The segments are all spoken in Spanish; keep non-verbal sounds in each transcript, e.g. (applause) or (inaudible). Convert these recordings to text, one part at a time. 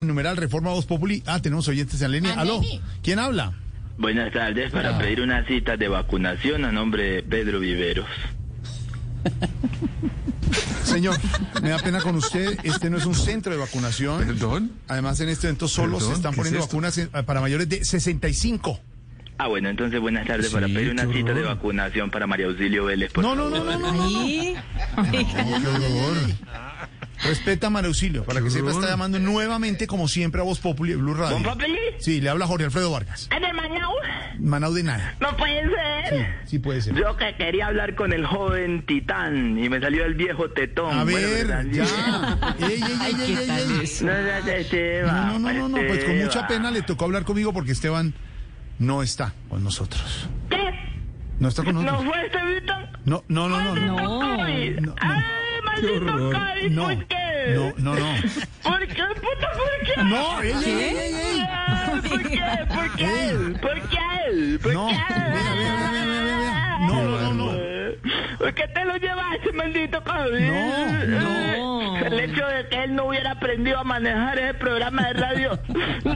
Numeral Reforma Voz Populi. Ah, tenemos oyentes en línea. Aló, ¿quién habla? Buenas tardes, para Ah. pedir una cita de vacunación a nombre de Pedro Viveros. Señor, me da pena con usted. Este no es un centro de vacunación. ¿Perdón? Además, en este evento solo Perdón, se están ¿qué poniendo es vacunas eh, para mayores de 65. Ah, bueno, entonces buenas tardes para pedir una cita de vacunación para María Auxilio Vélez. por No, no, favor. no, no, no. Ahí. Respeta a María Auxilio, para que sepa, está llamando nuevamente, como siempre, a Voz Populi de Blue Radio. ¿Con Populi? Sí, le habla Jorge Alfredo Vargas. ¿En el Mañau? Manau de nada. No puede ser. Sí puede ser. Yo que quería hablar con el joven titán y me salió el viejo tetón. A Bueno, ver, ya. (laughs) Ey, ey, ey, ey, ey, ey. No No, no, no, no, pues con mucha pena le tocó hablar conmigo porque Esteban no está con nosotros. ¿Qué? No está con ¿No nosotros. fue Esteban? No, no, no, no. no. No. No. ¡Ay, maldito COVID! No, ¿Por qué? no, no, no. ¿Por qué, puta, por qué? No, ey, ey, ey, ey, ey. Ay, ¿Por qué? ¿Por qué? ¿Por qué? ¿Por No, qué vea, vea, vea, vea, vea. No, no, no, no. ¿Por qué te lo llevaste, maldito COVID? No, no. El hecho de que él no hubiera aprendido a manejar ese programa de radio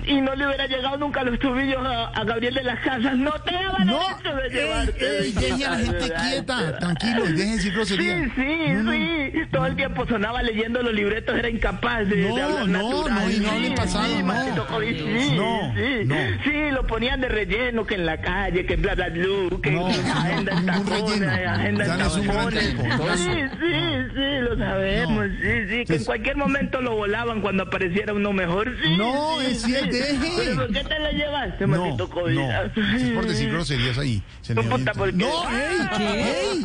y no le hubiera llegado nunca a los tubillos a, a Gabriel de las Casas, no te daban No, derecho de ey, llevarte. ey, deje a la gente quieta, tranquilo, deje de decir Sí, grosería. sí, No, no. sí. Todo el tiempo sonaba leyendo los libretos, era incapaz de, No, de hablar no, natural. no, y no Sí, pasado, sí, no. maldito COVID, sí, No, sí. no. Sí, lo ponían de relleno, que en la calle, que bla, bla, bla, que No, agenda en tacones, agenda en no Sí, sí, sí, lo sabemos, No. sí, sí, que en cualquier momento lo volaban cuando apareciera uno mejor, sí. No, sí, es cierto, sí. deje. ¿Pero por qué te lo llevaste, No, maldito COVID? no, es por decir groserías ahí. señor. puta, ¿por qué? No, ey, ey, ey.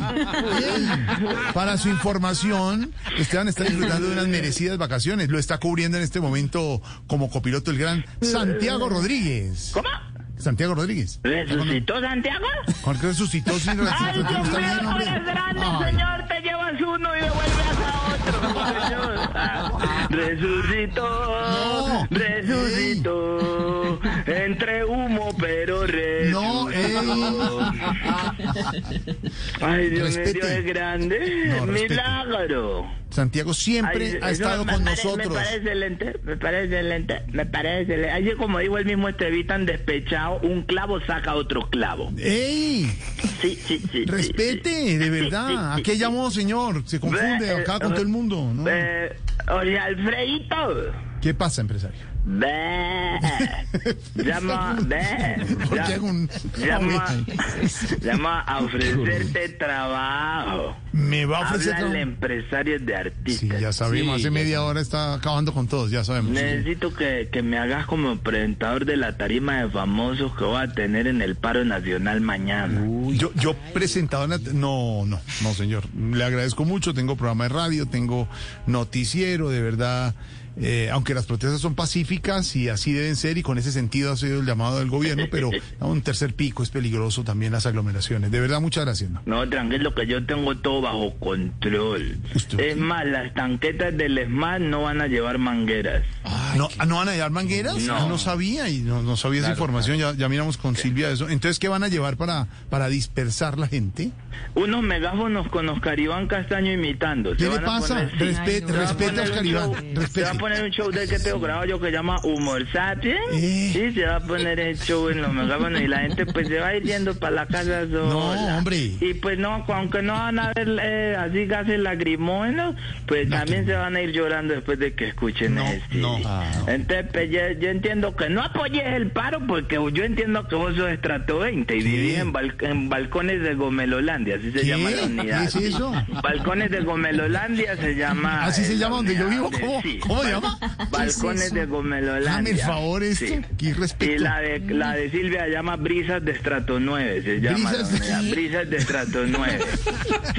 Para su información, Esteban está disfrutando de unas merecidas vacaciones. Lo está cubriendo en este momento como copiloto el gran Santiago Rodríguez. ¿Cómo? Santiago Rodríguez. ¿Resucitó Santiago? Jorge resucitó sin Ay, resucitó, Dios mío, hombre. eres grande, Ay. señor. Te llevas uno y devuelves a otro, señor. Ah, Resucitó, No. resucitó. Entre humo, pero resucitó. No, ey. Ay, Dios mío. Dios es grande. No. Milagro. Santiago siempre Ay, ha estado con pare- nosotros. Me parece excelente, me parece excelente, me parece excelente. Así como dijo el mismo Estevitan despechado, un clavo saca otro clavo. ¡Ey! Sí, sí, sí. Respete, sí. de verdad. sí, ¿A qué llamó, señor? Se confunde acá eh, con todo el mundo. ¿no? Eh, oye, Alfredito. ¿Qué pasa, empresario? Ve. (laughs) Llama, ve. ¿Por qué hago un- Llama, llama a ofrecerte trabajo. Me va a ofrecer. Habla trabajo? empresario de artistas. Sí, ya sabemos. Hace media hora está acabando con todos, ya sabemos. Necesito que, que me hagas como presentador de la tarima de famosos que voy a tener en el paro nacional mañana. Yo, yo presentado en la- No, no, no, señor. Le agradezco mucho. Tengo programa de radio, tengo noticiero, de verdad. Eh, aunque las protestas son pacíficas y así deben ser, y con ese sentido ha sido el llamado del gobierno, (laughs) pero a un tercer pico es peligroso también las aglomeraciones. De verdad, muchas gracias. ¿no? No, tranquilo que yo tengo todo bajo control. Usted- Es más, las tanquetas del ESMAD no van a llevar mangueras. No, ¿no van a llevar mangueras? No. No sabía y no, no sabía esa información. Ya, ya miramos con Silvia eso. Entonces, ¿qué van a llevar para, para dispersar la gente? Unos megáfonos con Oscar Iván Castaño imitando. ¿Qué le pasa? poner- Ay, no. respete a Oscar Iván. Se va a poner un show del que tengo grabado yo que llama Humor Sapien. Eh. Sí, se va a poner el show en los megáfonos y la gente pues se va a ir yendo para la casa sola. No, hombre. Y pues no, aunque no van a ver eh, así gases lagrimógenos, pues también se van a ir llorando después de que escuchen No, CD. no. Entonces, pues, yo, yo entiendo que no apoyes el paro porque yo entiendo que vos sos estrato 20 y ¿Qué? vivís en, bal- en balcones de Gomelolandia, así se ¿Qué? llama la unidad. ¿Qué es eso? (laughs) Balcones de Gomelolandia se llama. ¿Así se llama la donde yo vivo? ¿Cómo- sí, cómo se llama? Balcones ¿Qué es de? Gomelolandia. Dame el favor esto. Sí. Qué respeto. Y la de, la de Silvia se llama Brisas de Estrato 9, se llama. Brisas la Brisas de (laughs) Estrato 9.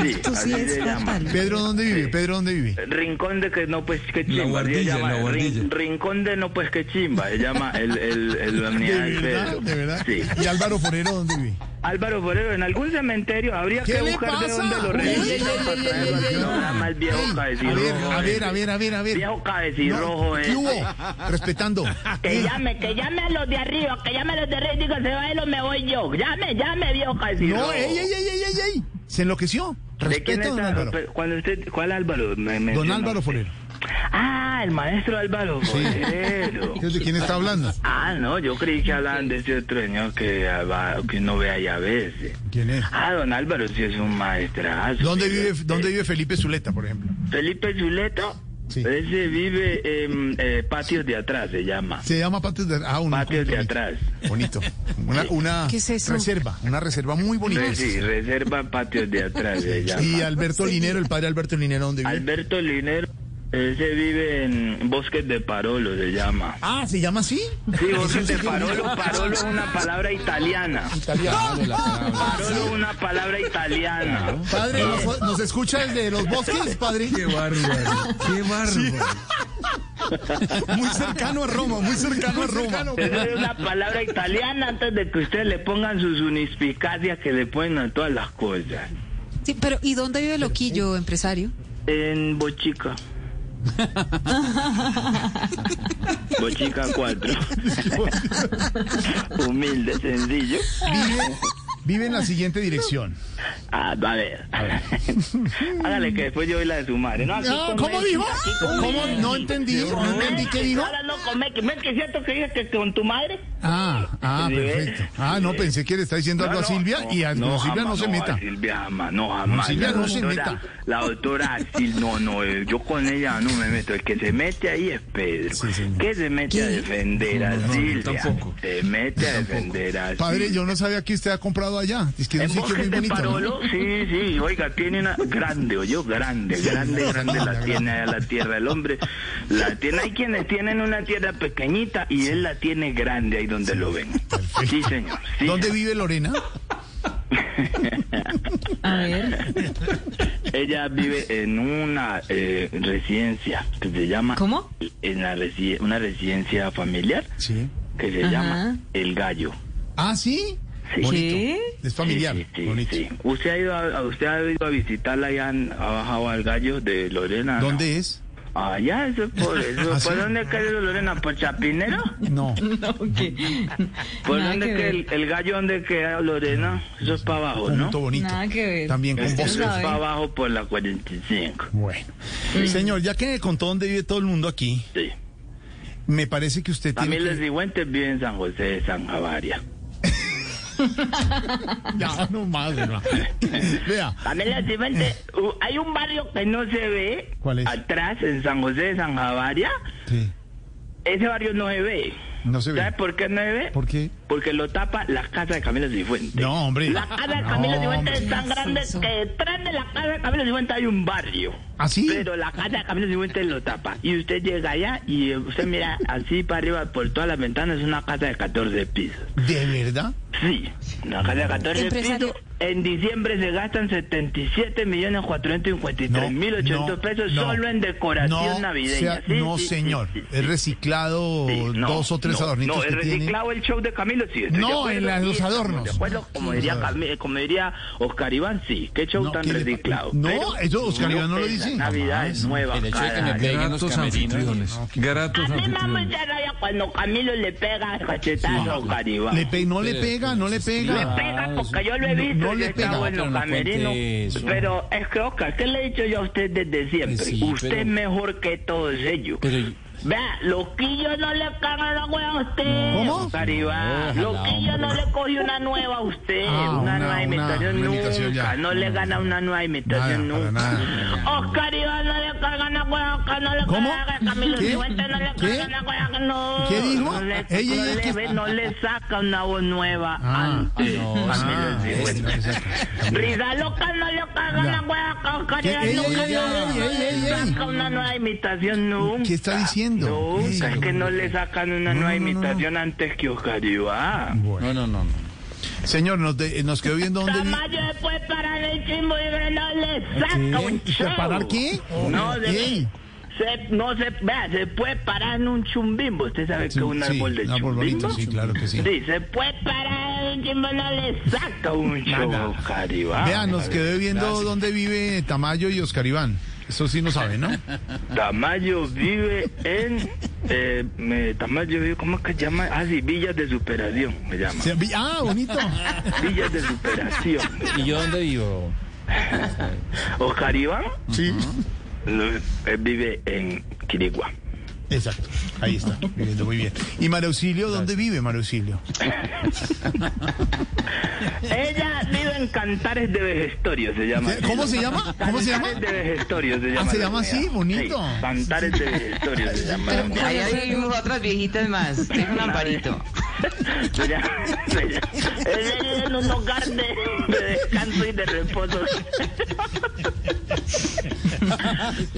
Sí, (laughs) Esto sí así es se llama. Pedro, ¿dónde vive? Pedro, ¿dónde vive? Rincón de que no pues que chimba. se guardilla, llama la guardilla. Rin- Rincón de no pues que chimba. Se llama el, el, el, la (laughs) ¿De unidad verdad? ¿De verdad? Sí. ¿Y Álvaro Forero dónde vive? Álvaro Forero, en algún cementerio habría ¿Qué que buscar de pasa? dónde lo ey, para viejo Ey, a ver, cabecirrojo. a ver, ese. a ver, a ver, a ver. Viejo cabecirrojo, eh. ¿Qué hubo? Respetando. Que llame, que llame a los de arriba, que llame a los de arriba y diga, se va él o me voy yo. Llame, llame, viejo cabecirrojo. No, ey, ey, ey, ey, ey. Se enloqueció. ¿De Respeto, es don Álvaro. Cuando usted, ¿Cuál Álvaro? Me Don Álvaro. Forero. Ah, Ah, el maestro Álvaro Forero. ¿De quién está hablando? Ah, no, yo creí que hablaban de ese otro señor que, va- que uno ve ahí a veces. ¿Quién es? Ah, don Álvaro sí es un maestrazo. ¿Dónde vive, ¿Dónde vive Felipe Zuleta, por ejemplo? Felipe Zuleto. Sí. Ese vive en eh, patios de atrás, se llama. Se llama Patios de, ah, un, Patios de atrás. Bonito. Una, una ¿Qué es eso? reserva, una reserva muy bonita. Re- sí, reserva patios de atrás se (laughs) llama. Y Alberto Linero, el padre Alberto Linero, ¿dónde vive? Alberto Linero, ese vive en Bosques de Parolo, se llama. Ah, ¿se llama así? Sí, Bosques de Parolo. Parolo es una palabra italiana. Parolo es una palabra italiana. Padre, ¿nos, nos escucha desde los bosques, padre? Qué bárbaro, qué bárbaro. Muy cercano a Roma, muy cercano a Roma. Es una palabra italiana antes de que ustedes le pongan sus unispicacias que le ponen a todas las cosas. Sí, pero ¿y dónde vive Loquillo, empresario? En Bochica. (laughs) Bochica 4. (laughs) Humilde, sencillo. Vive, vive en la siguiente dirección. Ah, a ver. (laughs) Hágale que después yo doy la de su madre. No, aquí con ¿Cómo dijo? No entendí, no entendí qué dijo. Ahora no con. ¿Ves que es cierto que dije que con tu madre? Ah, ah, Sí, ¿ves? perfecto. Ah, no, pensé que le está diciendo algo a Silvia y a no, Silvia no se meta. a Silvia jamás, no jamás. Silvia La no se doctora- meta. La doctora Sil, no, no, eh, yo con ella no me meto. El que se mete ahí es Pedro. Sí, que se mete a defender a No, no, yo Silvia. tampoco. Se mete a defender a Padre, Silvia. yo no sabía que usted ha comprado allá. Es que es un sitio muy bonito. Sí, sí, oiga, tiene una grande, oyó, grande, grande, grande la (laughs) tiene la tierra. El hombre la tiene, hay quienes tienen una tierra pequeñita y él la tiene grande ahí donde lo ven. Sí, señor. sí, ¿Dónde señor. vive Lorena? A ver. Ella vive en una eh, residencia que se llama... ¿Cómo? En la resi- una residencia familiar Sí. que se Ajá. llama El Gallo. Ah, sí. Sí. Bonito. ¿Qué? Es familiar. Sí, sí, sí, bonito. sí. ¿Usted ha ido a, usted ha ido a visitarla allá en, ha bajado al gallo de Lorena? ¿Dónde es? Allá, eso es por eso. (laughs) ¿Ah, ¿Por sí? dónde cae Lorena? ¿Por Chapinero? No. (laughs) No, ¿qué? ¿Por Nada dónde que el, el gallo donde queda Lorena? Eso es para abajo, ¿no? Punto bonito. Nada que ver. También con Eso voz. es para abajo por la 45. Bueno. Señor, ya que me contó dónde vive todo el mundo aquí, Sí. me parece que usted tiene También los que... Viven en San José de San Javaria. (laughs) Ya, no más, hermano. Vea. Los Sigüentes, uh, hay un barrio que no se ve ¿Cuál es? atrás en San José de San Javaria. Sí. Ese barrio no se ve. No se ve. ¿Sabes por qué no se ve? ¿Por qué? Porque lo tapa la casa de Camilo Cifuentes. No, hombre. La casa de Camilo No, Cifuentes hombre. es tan grande que detrás de la casa de Camilo Cifuentes hay un barrio. ¿Ah, sí? Pero la casa de Camilo Cifuentes lo tapa. Y usted llega allá y usted mira así para arriba por todas las ventanas. Es una casa de 14 pisos. ¿De verdad? Sí, una casa de 14 Empresario. pisos. En diciembre se gastan 77 millones 453 mil 800 no, pesos no. solo en decoración No, navideña. sea- Sí, no, sí, señor. sí, sí. Es reciclado Sí, no, dos o tres no, adornitos No, es tiene. reciclado el show de Camilo, sí. estoy No, en la- los adornos. De acuerdo, como diría, como diría Oscar Iván, sí. Qué show No, tan ¿qué le- reciclado. no, Pero eso Oscar Iván no lo dice. Navidad es nueva. El hecho de que me peguen los Gratos camerinos. anfitriones. Gratos A mí me mucha rabia cuando Camilo le pega el cachetazo a Oscar Iván. No le pega, no le Le pega. pega porque yo lo he visto, no le pega. en los camerinos. Pero es que, Oscar, ¿qué le he dicho yo a usted desde siempre? Pues sí, usted es mejor que todos ellos. Vea, Loquillo no le cagan la hueá a usted. ¿Cómo? Oscar Iván. Ojalá, Loquillo no le cogió una nueva a usted. Ah, una, una- nueva imitación una nunca. imitación. No le gana una nueva imitación Nada, nunca. nada. Oscar Iván no le no ¿Cómo? Camilo ¿Qué? Cifuentes no le. No. ¿Qué dijo? No le, Ey, ey, no ey, le ¿qué- ve- no le saca una voz nueva Ah, antes. no, Ah, es- Risa loca no le cagan Ya. la no ey, le ey, ey, ey, ey, ey. saca una nueva imitación nunca. ¿Qué está diciendo? Nunca, Ey, es que no le sacan una No, nueva no, no, no. imitación antes que Oscar Iván. Bueno. no, no, no. no. Señor, nos, de- nos quedó viendo dónde vive. Tamayo después para el chimbo y no le saca un. ¿Parar qué? No, de. Se, no se, vea, se puede parar en un chumbimbo. ¿Usted sabe Sí, que es un sí, árbol de chumbimbo? bonito, sí, claro que sí. Sí, se puede parar en un chimbo no le saca un Oscar Iván. Vea, nos quedó viendo dónde vive Tamayo y Oscar Iván. Eso sí no sabe, ¿no? (laughs) Tamayo vive en... Eh, me- Tamayo vive, ¿cómo es que se llama? Ah, sí, Villas de Superación, me llama. Ah, bonito. (laughs) Villas de Superación. ¿Y yo dónde vivo? Oscar Iván Sí. Él vive en Quirigua. Exacto, ahí está, viviendo muy bien. ¿Y María Auxilio, dónde vive María Auxilio? (laughs) Ella vive en Cantares de Vejestorio, se llama. ¿Cómo se llama? ¿Cómo se llama? Cantares de Vejestorio se llama. Ah, se la llama así, bonito. Sí, Cantares de Vejestorio se llama. Allá vivimos otras viejitas más. Tengo un amparito. En un hogar de, de descanso y de reposo.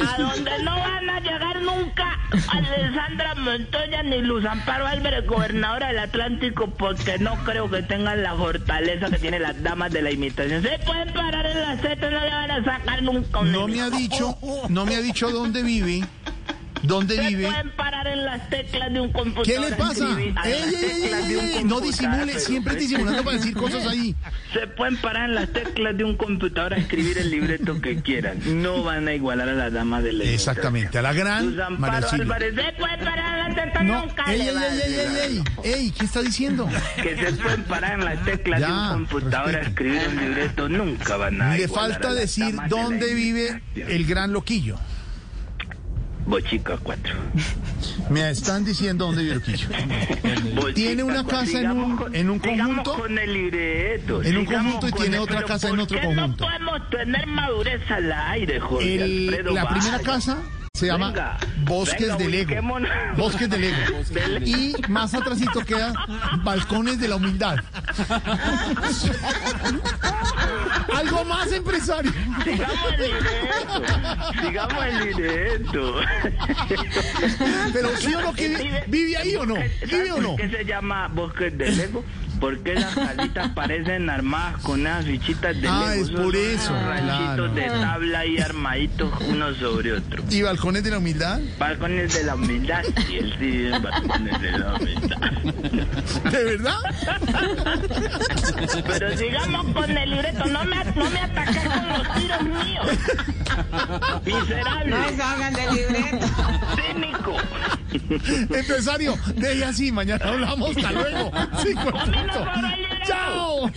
A donde no van a llegar nunca Alessandra Montoya ni Luz Amparo Álvarez, gobernadora del Atlántico, porque no creo que tengan la fortaleza que tienen las damas de la imitación. Se pueden parar en la seta, no le van a sacar nunca un No me ha dicho, no me ha dicho dónde vive, dónde Se vive. pueden parar en las teclas de un computador. ¿Qué le a pasa? a Ey, ey, ey, de no disimule, pero- siempre disimulando para decir cosas ahí. Se pueden parar en las teclas de un computador a escribir el libreto que quieran. No van a igualar a las damas de la Exactamente, a la gran María. Álvarez, se pueden parar en las teclas No, nunca ey, ey, a ey, ey, ey, ey, ¿qué está diciendo? Que se pueden parar en las teclas de Ya, un computador a respete. escribir un libreto. Nunca van a Le igualar falta a las decir damas de la dónde vive el gran loquillo. Bochica 4. (laughs) Me están diciendo dónde vive el loquillo. ¿Tiene una casa en un- en un sigamos conjunto? con el libreto. En un conjunto y tiene el- otra casa en ¿por otro conjunto? No podemos tener madurez al aire, Jorge El- la primera casa se llama Venga, Bosques venga, de Lego. Bosques (laughs) de Lego. Y más atrásito queda Balcones de la Humildad. (laughs) Algo más, empresario. Sigamos el libreto. Sigamos el libreto. (laughs) Pero sí o no, que ¿vive ahí o no? ¿Vive o no? ¿Por qué se llama Bosques de Lego? Porque las casitas parecen armadas con unas fichitas de Ah, Lego. es por eso, ranchitos claro. de tabla y armaditos uno sobre otro. ¿Y Balcones de la Humildad? Balcones de la humildad. Y él sí vive en balcones de la humildad. ¿De verdad? Pero sigamos con el libreto. No me, no me ataques con los tiros míos. Miserable. No se hagan del libreto. Cínico. Empresario, deje así, mañana hablamos. Hasta luego. Punto. Chao.